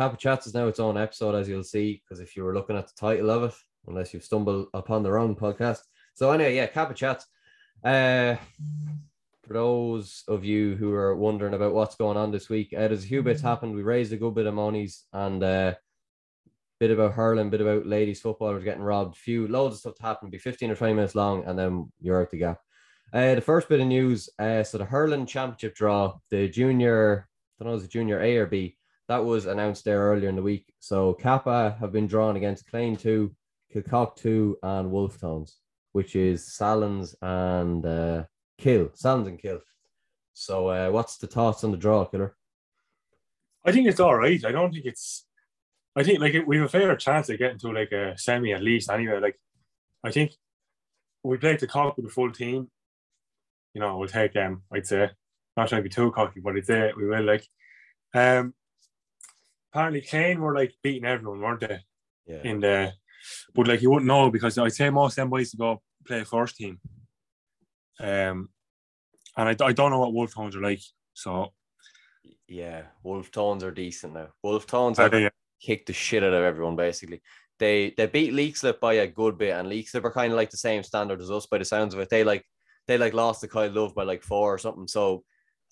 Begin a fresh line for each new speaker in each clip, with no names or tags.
Kappa Chats is now its own episode, as you'll see, because if you were looking at the title of it, unless you've stumbled upon the wrong podcast. So anyway, yeah, Kappa Chats. Uh, for those of you who are wondering about what's going on this week, uh, there's a few bits happened. We raised a good bit of monies and uh, bit about hurling, bit about ladies footballers getting robbed. Few loads of stuff to happen. Be 15 or 20 minutes long, and then you're out the gap. Uh, the first bit of news. Uh, so the hurling championship draw, the junior, I don't know, is it junior A or B? That was announced there earlier in the week. So Kappa have been drawn against Clane two, Kilcock two, and Wolfe Tones, which is Sallins and uh, Kill, Sallins and Kill. So uh, what's the thoughts on the draw, Killer?
I think it's all right. I don't think it's. I think like we have a fair chance of getting to like a semi at least. Anyway, like I think we played the cock with the full team. You know, we'll take them. I'd say not trying to be too cocky, but I'd say we will. Like, um, apparently Kane were like beating everyone, weren't they?
Yeah.
In the, but like you wouldn't know because I'd say most of them boys to go play first team. Um, and I, I don't know what Wolfe Tones are like, so
Yeah, Wolfe Tones are decent now. Wolfe Tones have
think
kicked the shit out of everyone basically. They they beat Leixlip by a good bit, and Leixlip are kind of like the same standard as us by the sounds of it. They like they like lost to Kyle Love by like four or something. So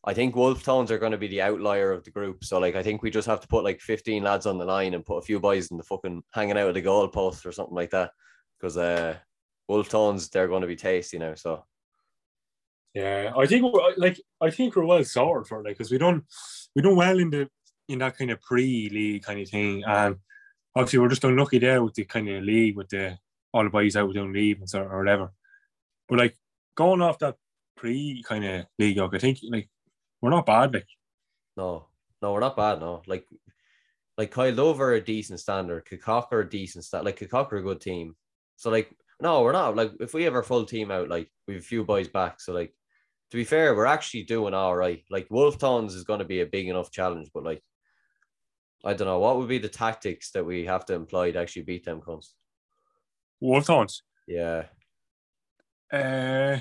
I think Wolfe Tones are going to be the outlier of the group. So like I think we just have to put like 15 lads on the line and put a few boys in the fucking hanging out at the goal post or something like that. Because uh Wolfe Tones they're going to be tasty now. So
Yeah, I think we're, like I think we're well sorted for like because we done we done well in the in that kind of pre-league kind of thing, and obviously we're just unlucky there with the kind of league with the all the boys out doing leave or whatever. But like going off that pre kind of league, like, I think like we're not bad. Like
no, no, we're not bad. No, like like Kyle Love are a decent standard. Kilcock are a decent stand. Like Kilcock are a good team. So like no, we're not. Like if we have our full team out, like we have a few boys back. So like to be fair, we're actually doing all right. Like Wolfe Tones is going to be a big enough challenge, but like I don't know what would be the tactics that we have to employ to actually beat them cunts.
Wolverhamptons.
Yeah,
Uh,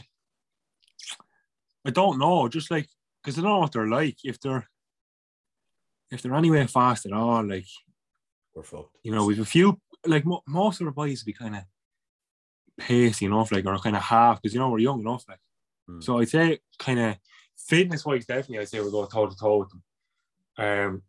I don't know. Just like because I don't know what they're like. If they're if they're anywhere fast at all, like
we're fucked.
you know, we've a few like mo- most of our boys be kind of pacey enough, like or kind of half because you know we're young enough, like.
Hmm.
So I'd say kind of fitness wise, definitely I'd say we'll go toe to toe with them. Um,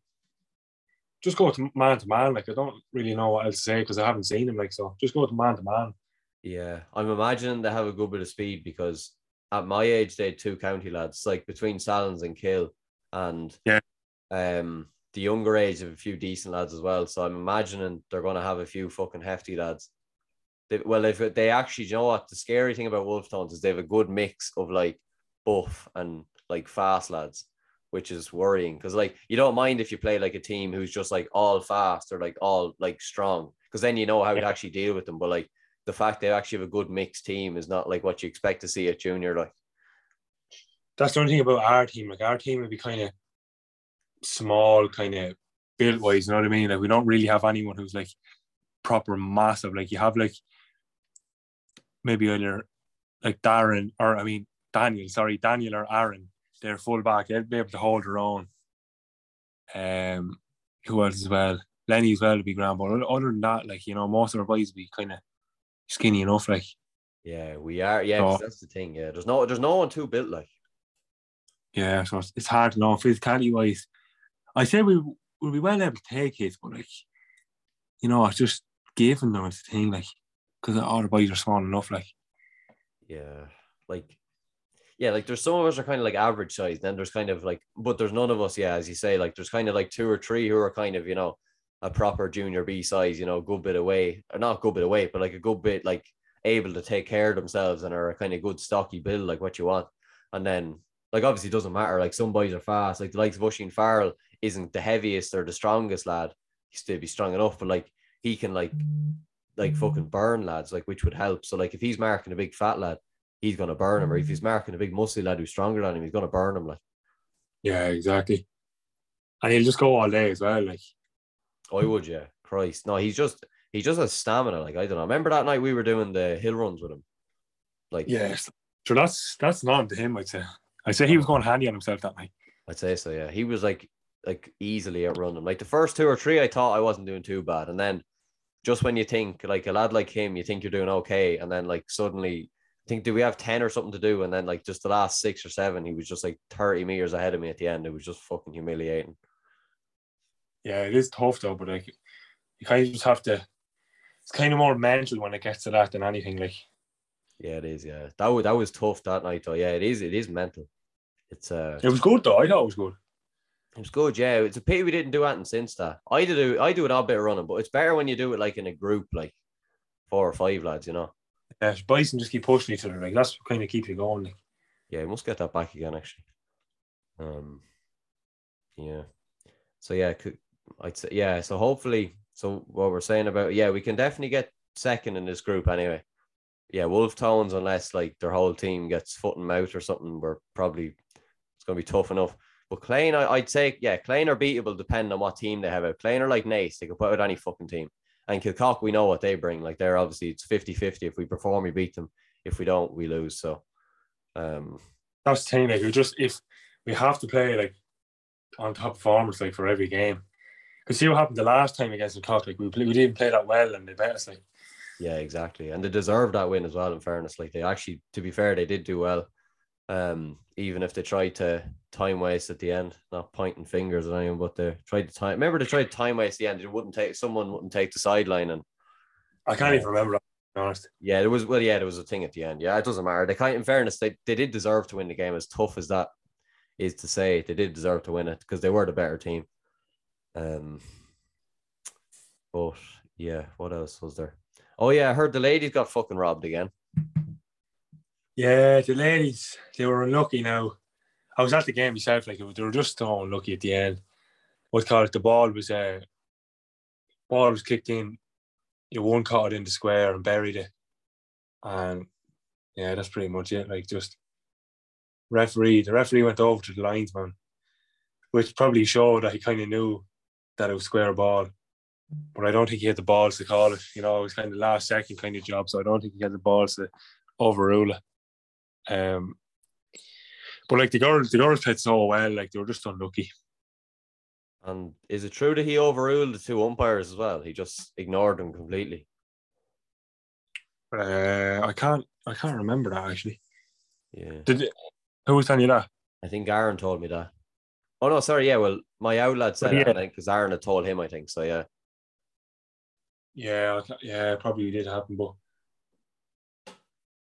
just go to man to man. Like I don't really know what else to say because I haven't seen them. Like so, just go to man to man.
Yeah, I'm imagining they have a good bit of speed because at my age they had two county lads, like between Sallins and Kill, and
Yeah.
um, the younger age of a few decent lads as well. So I'm imagining they're going to have a few fucking hefty lads. They, well, if they actually, you know what, the scary thing about Wolfe Tones is they have a good mix of like buff and like fast lads, which is worrying because like you don't mind if you play like a team who's just like all fast or like all like strong because then you know how to actually deal with them. But like the fact they actually have a good mixed team is not like what you expect to see at junior. Like,
That's the only thing about our team. Like our team would be kind of small, kind of built wise. You know what I mean? Like we don't really have anyone who's like proper massive. Like you have like maybe either like Darren or I mean Daniel. Sorry, Daniel or Aaron. They're fullback. They'd be able to hold their own. Um, who else as well? Lenny as well would be grand. But other than that, like you know, most of our boys would be kind of skinny enough. Like
yeah, we are. Yeah,
Oh.
that's the thing. Yeah, there's no, there's no one too built like.
Yeah, so it's, it's hard to know physicality wise. I say we will be well able to take it, but like, you know, it's just giving them is the thing, like, because all the boys are small enough, like,
Yeah, like, yeah, like there's some of us are kind of like average size. Then there's kind of like, but there's none of us. Yeah, as you say, like there's kind of like two or three who are kind of you know a proper junior B size. You know, good bit away or not good bit away, but like a good bit like able to take care of themselves and are a kind of good stocky build like what you want. And then like obviously it doesn't matter. Like some boys are fast. Like the likes of Oisin Farrell isn't the heaviest or the strongest lad. He still be strong enough, but like he can like like fucking burn lads, like which would help. So like if he's marking a big fat lad, he's gonna burn him. Or if he's marking a big muscly lad who's stronger than him, he's gonna burn him. Like
yeah, exactly. And he'll just go all day as well, like,
I would, yeah. Christ, no, he's just he just has stamina. Like I don't know. Remember that night we were doing the hill runs with him. Like
yes. So that's that's not to him, I'd say. I'd say he was going handy on himself that night.
I'd say so. Yeah, he was like like easily outrun them. Like the first two or three, I thought I wasn't doing too bad, and then just when you think like a lad like him, you think you're doing okay, and then like suddenly I think do we have 10 or something to do and then like just the last six or seven he was just like 30 meters ahead of me at the end it was just fucking humiliating
yeah it is tough though but like you kind of just have to it's kind of more mental when it gets to that than anything like
yeah it is yeah that was that was tough that night though yeah it is it is mental it's uh
it was good though I thought it was good
it was good yeah it's a pity we didn't do anything since that I do I do an odd bit of running but it's better when you do it like in a group like four or five lads you know
yeah, Bison just keep pushing each other. Like that's what kind of keeps you going. Like.
Yeah, we must get that back again. Actually. Um. Yeah. So yeah, I'd say yeah. So hopefully, so what we're saying about yeah, we can definitely get second in this group anyway. Yeah, Wolfe Tones, unless like their whole team gets foot and mouth or something, we're probably it's gonna be tough enough. But Clane, I, would say, yeah, Clane are beatable depending on what team they have out. Clane are like Naas, they could put out any fucking team. And Kilcock, we know what they bring. Like they're obviously it's 50-50. If we perform, we beat them. If we don't, we lose. So um
that's the thing, like we just if we have to play like on top performance like for every game. Because see what happened the last time against Kilcock, like we play, we didn't play that well and they bet us like
yeah, exactly. And they deserved that win as well, in fairness. Like they actually, to be fair, they did do well. Um, even if they tried to time waste at the end, not pointing fingers at anyone, but they tried to time. Remember, they tried to time waste at the end. It wouldn't take someone wouldn't take the sideline, and
I can't even remember. That, honest.
Yeah, there was well, yeah, there was a thing at the end. Yeah, it doesn't matter. They kind, in fairness, they they did deserve to win the game. As tough as that is to say, they did deserve to win it because they were the better team. Um, but yeah, what else was there? Oh yeah, I heard the ladies got fucking robbed again.
Yeah, the ladies, they were unlucky now. I was at the game myself, like they were just so unlucky at the end. What call it? The ball was uh ball was kicked in. You one caught in the square and buried it. And yeah, that's pretty much it. Like just referee, the referee went over to the linesman, which probably showed that he kind of knew that it was square ball. But I don't think he had the balls to call it. You know, it was kind of last second kind of job, so I don't think he had the balls to overrule it. Um, but like the girls, the girls played so well, like they were just unlucky.
And is it true that he overruled the two umpires as well? He just ignored them completely.
Uh, I can't, I can't remember that actually.
Yeah.
Did it, who was telling you that?
I think Aaron told me that. Oh no, sorry. Yeah, well, my outlet said yeah. it because Aaron had told him. I think so. Yeah.
Yeah, yeah, probably did happen, but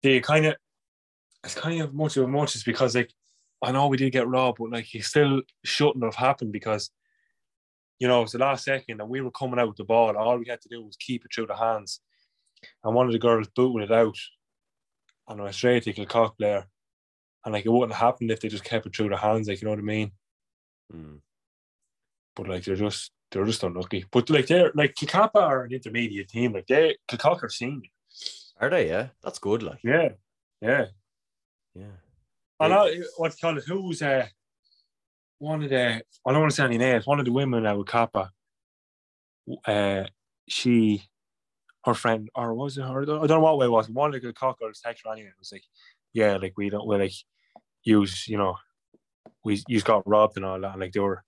the kind of it's kind of much of a much is because like I know we did get robbed, but like it still shouldn't have happened because you know it's the last second and we were coming out with the ball. All we had to do was keep it through the hands, and one of the girls booting it out, and went straight to Kilcock player, and like it wouldn't have happened if they just kept it through the hands. Like you know what I mean?
Mm.
But like they're just they're just unlucky. But like they're like Kilcapa are an intermediate team. Like they Kilcock are senior.
Are they? Yeah, that's good. Like
yeah, yeah.
Yeah.
I know what you call it. Who was uh, one of the? I don't want to say any names. One of the women at Kappa. Uh, she, her friend, or was it her? I don't know what way it was. One of the cockers text her anyway. It was like, yeah, like we don't, we like, use, you know, we you got robbed and all that. And like they were,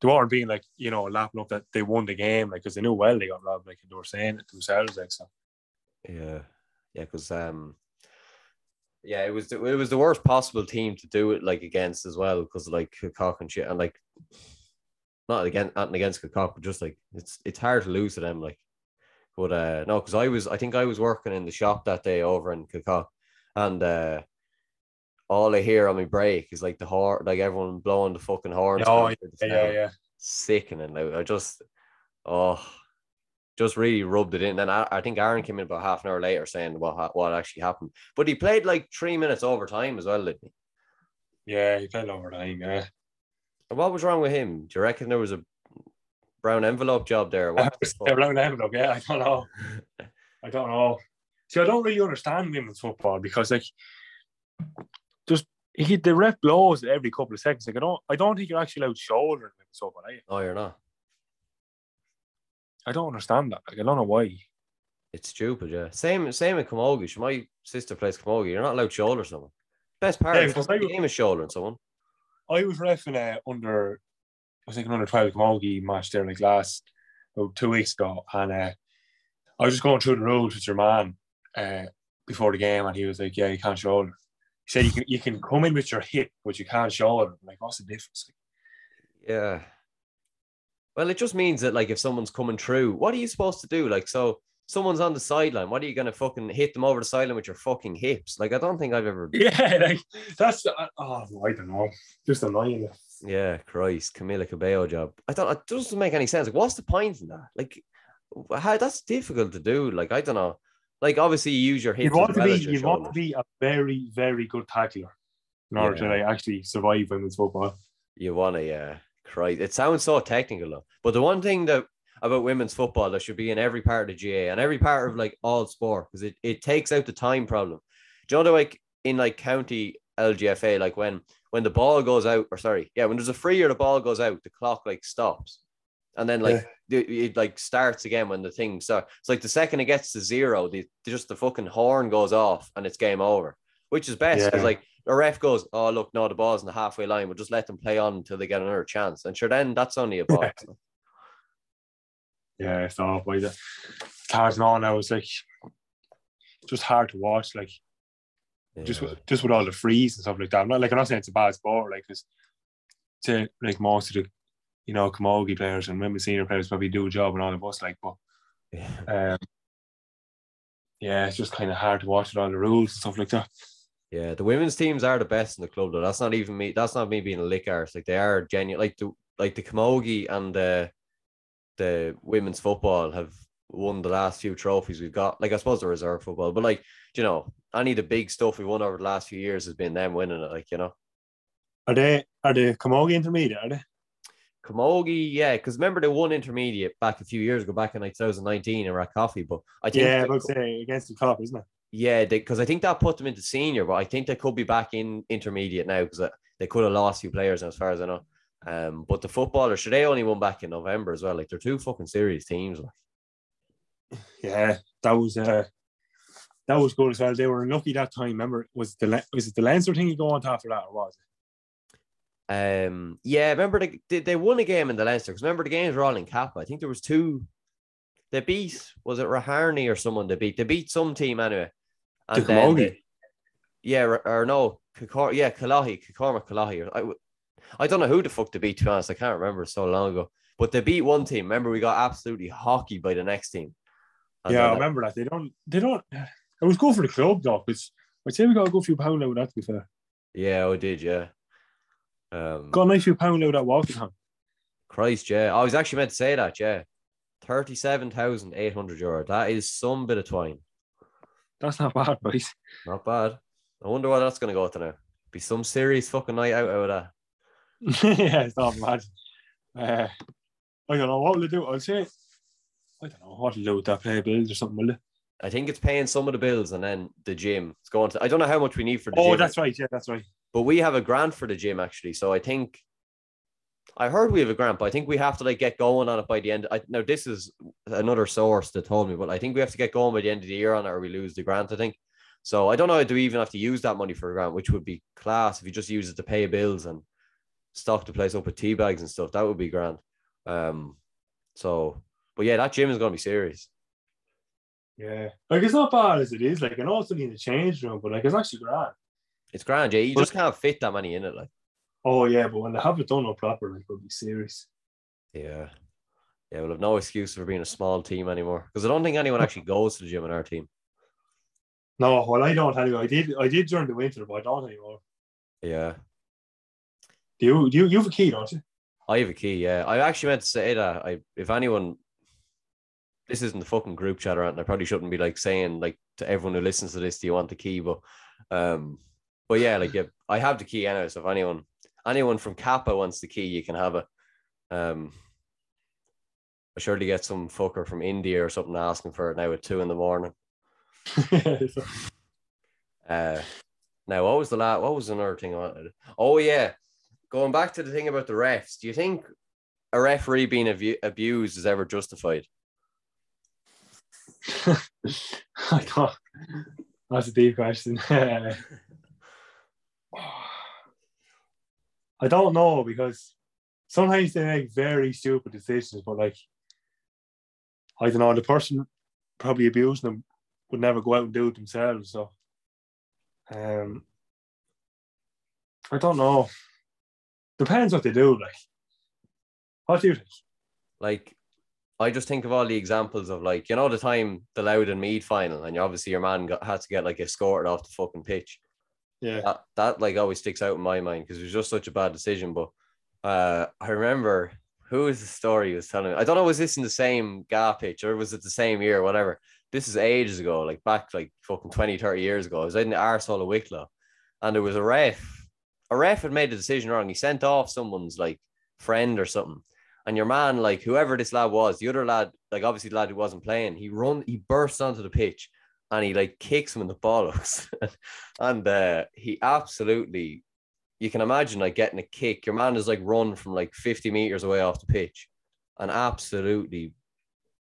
they weren't being like, you know, laughing up that they won the game, like because they knew well they got robbed, like they were saying it themselves, like so.
Yeah, yeah, because um, yeah, it was the, it was the worst possible team to do it like against as well because like Cock and shit and like not against not against Cock, but just like it's it's hard to lose to them like. But uh no, because I was I think I was working in the shop that day over in Kilcock and uh all I hear on my break is like the horn, like everyone blowing the fucking horns.
Oh, yeah, yeah, yeah.
Sickening. Like, I just, oh, just really rubbed it in. Then I, I think Aaron came in about half an hour later saying what what actually happened. But he played like three minutes overtime as well, didn't he?
Yeah, he played overtime. Yeah.
And what was wrong with him? Do you reckon there was a brown envelope job there?
What a brown envelope? Yeah, I don't know. I don't know. See, I don't really understand women's football because like he the ref blows every couple of seconds. Like I don't I don't think you're actually out shouldering women's football, are you?
Oh, you're not.
I don't understand that. Like, I don't know why.
It's stupid, yeah. Same same in Camogie. My sister plays Camogie. You're not allowed shoulder someone. Best part yeah, of the game is shouldering someone.
I was refing uh, under I was an under twelve camogie match there like last about two weeks ago, and uh, I was just going through the rules with your man uh, before the game, and he was like, "Yeah, you can't shoulder." He said you can you can come in with your hip, but you can't shoulder. I'm like, what's the difference?
Yeah. Well, it just means that like if someone's coming through, what are you supposed to do? Like, so someone's on the sideline, what are you gonna fucking hit them over the sideline with your fucking hips? Like, I don't think I've ever.
Yeah, like that's uh, oh, I don't know, just annoying.
Yeah, Christ, Camila Cabello job. I don't. It doesn't make any sense. Like, what's the point in that? Like, how that's difficult to do. Like, I don't know. Like, obviously, you use your hips.
You want to be you want to be a very very good tackler in order to like, actually survive in women's football.
You want to, yeah. Christ, it sounds so technical though. But the one thing that about women's football that should be in every part of the GAA and every part of like all sport because it, it takes out the time problem. Do you know like in like county LGFA, like when when the ball goes out, or sorry, yeah, when there's a free or the ball goes out, the clock like stops, and then like it, it like starts again when the thing starts. It's like the second it gets to zero, the just the fucking horn goes off and it's game over, which is best because
Yeah.
like a ref goes, oh look, no, the ball's in the halfway line. We'll just let them play on until they get another chance. And sure, then that's only a box.
Yeah, it's all by the cards on now. It's like just hard to watch. Like just
Yeah.
with, just with all the freeze and stuff like that. I'm not like I'm not saying it's a bad sport, like because to like most of the you know camogie players and women senior players probably do a job and all of us like, but
yeah.
um, yeah, it's just kind of hard to watch it all the rules and stuff like that.
Yeah, the women's teams are the best in the club though. That's not even me. That's not me being a lick arse. Like they are genuine. Like the like the camogie and the the women's football have won the last few trophies we've got. Like I suppose the reserve football, but like you know, any of the big stuff we won over the last few years has been them winning it. Like you know,
Are they are they camogie intermediate? Are they?
Camogie, yeah, because remember they won intermediate back a few years ago, back in like 2019 in Rathcoffey. But I think
Yeah,
the-
I would say against the top, isn't it?
Yeah, because I think that put them into senior, but I think they could be back in intermediate now because they could have lost a few players, as far as I know. Um, but the footballers, should they only won back in November as well? Like they're two fucking serious teams. Like,
Yeah, that was uh, that was good as well. They were lucky that time. Remember, was the was it the Leinster thing you go on to after that, or was it?
Um, yeah, remember they they, they won a game in the Leinster because remember the games were all in Kappa. I think there was two. They beat was it Raharney or someone? They beat they beat some team anyway.
The
then they- yeah, or, or no, Kikor, yeah, Kalahi, Kilcormac Killoughey. I, I don't know who the fuck they beat, to be honest. I can't remember so long ago. But they beat one team. Remember, we got absolutely hockey by the next team. And
yeah, I remember that. They don't. They don't. It was good for the club though, because I'd say we got a good few pound out of that. To be fair,
Yeah, I did, yeah. Um,
got a nice few pound out of that Walkertown.
Christ, yeah. I was actually meant to say that, yeah. 37,800 euro. That is some bit of twine.
That's not bad, boys.
Not bad. I wonder what that's going to go to now. Be some serious fucking night out out of that.
yeah, it's not bad. Uh, I don't know what will they do. I'll say. I don't know what will do with that play bills or something. Will they?
I think it's paying some of the bills and then the gym. It's going to. I don't know how much we need for the
Oh,
gym.
that's right. Yeah, that's right.
But we have a grant for the gym actually. So I think I heard we have a grant, but I think we have to like get going on it by the end. I now this is another source that told me, but I think we have to get going by the end of the year on it or we lose the grant, I think. So I don't know do we even have to use that money for a grant, which would be class if you just use it to pay bills and stock the place up with tea bags and stuff. That would be grand. Um so but yeah, that gym is gonna be serious.
Yeah, like it's not bad as it is. Like I know it's only in the change room, but like it's actually grand.
It's grand, yeah. You
But-
just can't fit that many in it, like
Oh yeah, but when they have it done up proper, like it'll be serious.
Yeah. Yeah, we'll have no excuse for being a small team anymore. Because I don't think anyone actually goes to the gym in our team.
No, well I don't anyway. I did. I did during the winter, but I don't anymore.
Yeah.
Do you? Do you? You have a key, don't you?
I have a key, yeah. I actually meant to say that. I if anyone this isn't the fucking group chat or anything, I probably shouldn't be like saying like to everyone who listens to this, do you want the key? But um but yeah, like yeah, I have the key anyway. So if anyone anyone from Kappa wants the key, you can have it. Um I surely get some fucker from India or something asking for it now at two in the morning. Uh, now, what was the last? What was another thing? I wanted? Oh yeah, going back to the thing about the refs. Do you think a referee being abu- abused is ever justified?
I. That's a deep question. I don't know because sometimes they make very stupid decisions, but like I don't know, the person probably abusing them would never go out and do it themselves. So um I don't know. Depends what they do, like. What do you think?
Like, I just think of all the examples of like, you know, the time the Louth and Meath final, and obviously your man got had to get like escorted off the fucking pitch.
Yeah.
That, that like always sticks out in my mind because it was just such a bad decision. But uh I remember who was the story he was telling me? I don't know, was this in the same GAA pitch or was it the same year, whatever? This is ages ago, like back like fucking 20, 30 years ago. I was in the arsehole of Wicklow and there was a ref. A ref had made a decision wrong. He sent off someone's like friend or something. And your man, like whoever this lad was, the other lad, like obviously the lad who wasn't playing, he run, he bursts onto the pitch and he like kicks him in the bollocks. and uh, he absolutely, you can imagine like getting a kick. Your man is like run from like 50 meters away off the pitch and absolutely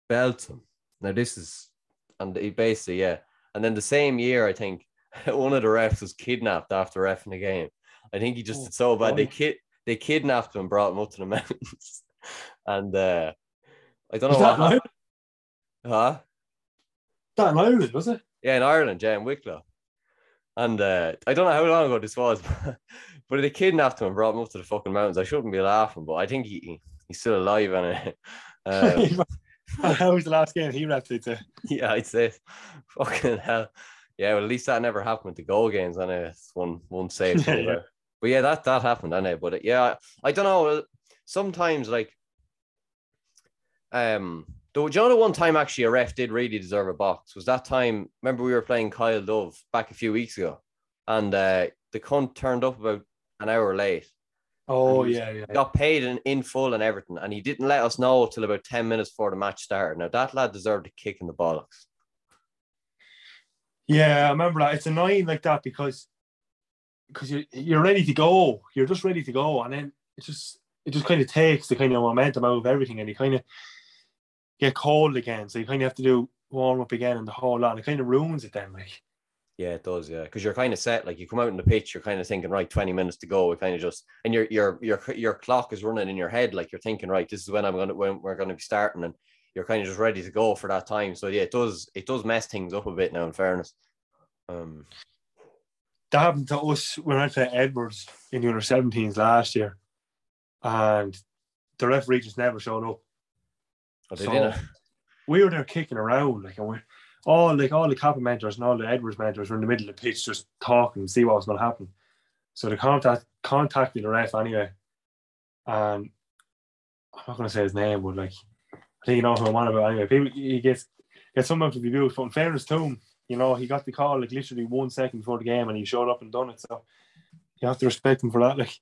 belts him. Now, this is, and he basically, yeah. And then the same year, I think one of the refs was kidnapped after refing the game. I think he just
Oh,
did so bad. They kid they kidnapped him and brought him up to the mountains. and uh I don't know what happened. Huh?
That in Ireland, was it?
Yeah, in Ireland, yeah, in Wicklow. And uh, I don't know how long ago this was, but they kidnapped him and brought him up to the fucking mountains. I shouldn't be laughing, but I think he, he- he's still alive. And uh,
How was the last game he wrapped it to?
yeah, I'd say fucking hell. Yeah, well, at least that never happened with the goal games. I know it's one one safe thing
Yeah.
But yeah, that that happened, I know. But uh, yeah, I don't know. Sometimes like, um, do you know the one time actually a ref did really deserve a box was that time? Remember we were playing Kyle Love back a few weeks ago, and uh, the cunt turned up about an hour late.
Oh
And he was-
yeah, yeah.
Got paid in, in full and everything, and he didn't let us know till about ten minutes before the match started. Now that lad deserved a kick in the bollocks.
Yeah, I remember that. It's annoying like that because because you're you're ready to go. You're just ready to go, and then it just it just kind of takes the kind of momentum out of everything, and you kind of get cold again. So you kind of have to do warm up again and the whole lot. And it kind of ruins it then. Like
Yeah, it does. Yeah, because you're kind of set. Like you come out in the pitch, you're kind of thinking, right, twenty minutes to go. We kind of just, and your your your your clock is running in your head. Like you're thinking, right, this is when I'm gonna when we're gonna be starting, and you're kind of just ready to go for that time. So yeah, it does it does mess things up a bit now. In fairness, um,
that happened to us when I played Edwards in the under 17s last year, and the referee just never showed up.
But they
So-
didn't.
we were there kicking around, like, and we all like all the Kappa mentors and all the Edwards mentors were in the middle of the pitch just talking, see what was going to happen. So they contact contacted the ref anyway, and I'm not going to say his name, but like, I think you know who I'm on about anyway. People, he gets gets some of the views, but in fairness to him, you know, he got the call like literally one second before the game, and he showed up and done it. So you have to respect him for that. Like,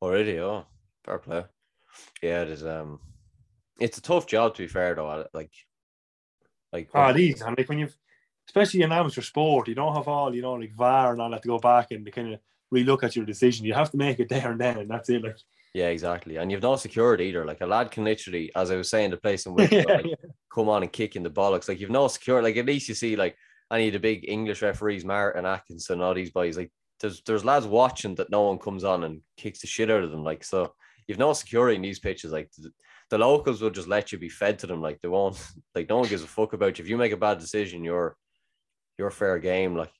Already, oh, fair play. Yeah, it is. Um, it's a tough job to be fair though. Like, like
ah, these and like when you've, especially in amateur sport, you don't have all you know like VAR and all that to go back and to kind of relook at your decision. You have to make it there and then, and that's it. Like,
Yeah, exactly. And you've no security either. Like a lad can literally, as I was saying, the place in which
yeah,
like, come on and kick in the bollocks. Like you've no security. Like at least you see like any of the big English referees, Martin Atkinson, all these boys. Like there's there's lads watching that no one comes on and kicks the shit out of them. Like so, you've no security in these pitches. Like the locals will just let you be fed to them. Like they won't. Like no one gives a fuck about you. If you make a bad decision, you're you're fair game. Like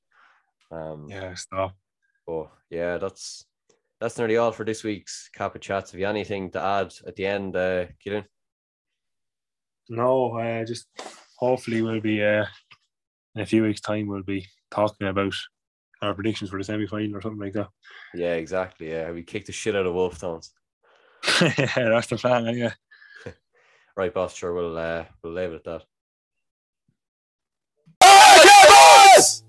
um.
yeah, stop.
But yeah, that's that's nearly all for this week's Kappa Chats. Have you anything to add at the end, uh, Kieran?
No, uh, just hopefully we'll be uh, in a few weeks' time we'll be talking about our predictions for the semi final or something like that.
Yeah, exactly. Yeah, we kicked the shit out of Wolfe Tones.
yeah, that's the plan. Anyway.
Right, boss. Sure, we'll uh, we'll leave it at that.